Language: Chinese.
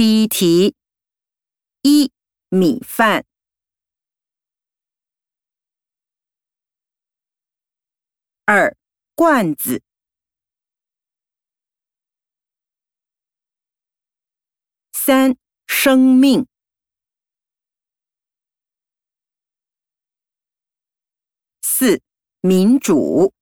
第一题一米饭。二罐子。三生命。四民主。